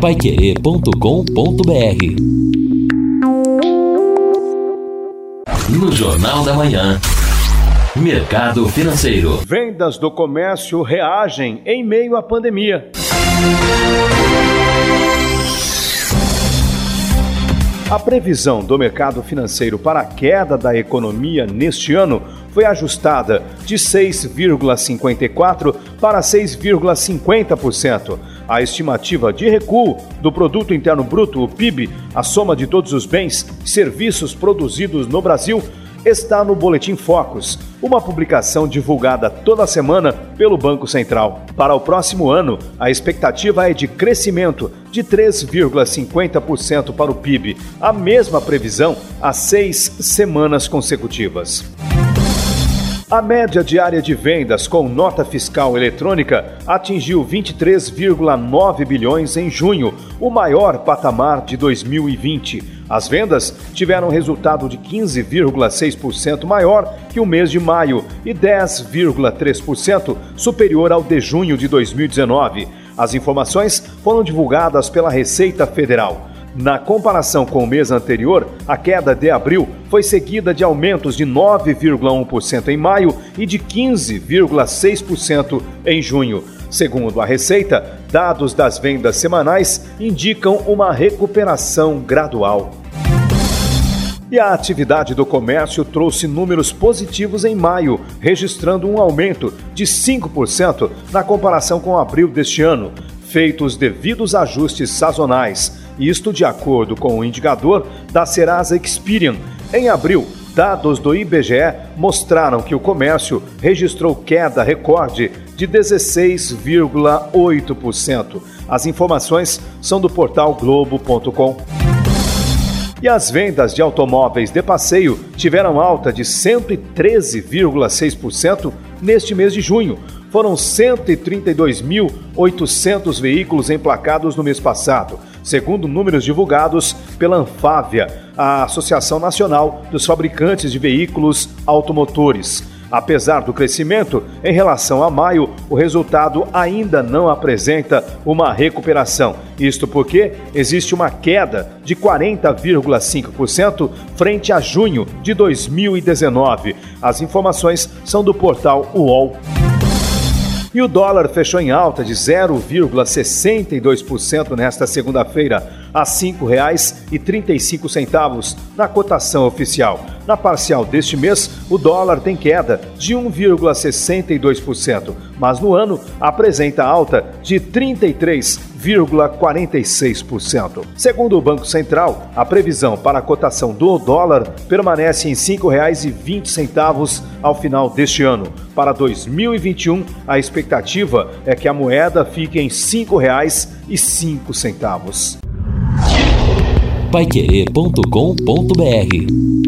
paiquerê.com.br No Jornal da Manhã. Mercado Financeiro. Vendas do comércio reagem em meio à pandemia. A previsão do mercado financeiro para a queda da economia neste ano foi ajustada de 6,54% para 6,50%. A estimativa de recuo do Produto Interno Bruto, o PIB, a soma de todos os bens e serviços produzidos no Brasil, está no Boletim Focus, uma publicação divulgada toda semana pelo Banco Central. Para o próximo ano, a expectativa é de crescimento de 3,50% para o PIB, a mesma previsão há seis semanas consecutivas. A média diária de vendas com nota fiscal eletrônica atingiu 23,9 bilhões em junho, o maior patamar de 2020. As vendas tiveram resultado de 15,6% maior que o mês de maio e 10,3% superior ao de junho de 2019. As informações foram divulgadas pela Receita Federal. Na comparação com o mês anterior, a queda de abril foi seguida de aumentos de 9,1% em maio e de 15,6% em junho. Segundo a Receita, dados das vendas semanais indicam uma recuperação gradual. E a atividade do comércio trouxe números positivos em maio, registrando um aumento de 5% na comparação com abril deste ano, feitos devidos ajustes sazonais isto de acordo com o indicador da Serasa Experian. Em abril, dados do IBGE mostraram que o comércio registrou queda recorde de 16,8%. As informações são do portal Globo.com. E as vendas de automóveis de passeio tiveram alta de 113,6% neste mês de junho. Foram 132.800 veículos emplacados no mês passado, segundo números divulgados pela Anfávia, a Associação Nacional dos Fabricantes de Veículos Automotores. Apesar do crescimento, em relação a maio, o resultado ainda não apresenta uma recuperação. Isto porque existe uma queda de 40,5% frente a junho de 2019. As informações são do portal UOL. E o dólar fechou em alta de 0,62% nesta segunda-feira, a R$ 5,35 na cotação oficial. Na parcial deste mês, o dólar tem queda de 1,62%, mas no ano apresenta alta de 33,46%. Segundo o Banco Central, a previsão para a cotação do dólar permanece em R$ 5,20 ao final deste ano. Para 2021, a expectativa é que a moeda fique em R$ 5,05. Paiquerê.com.br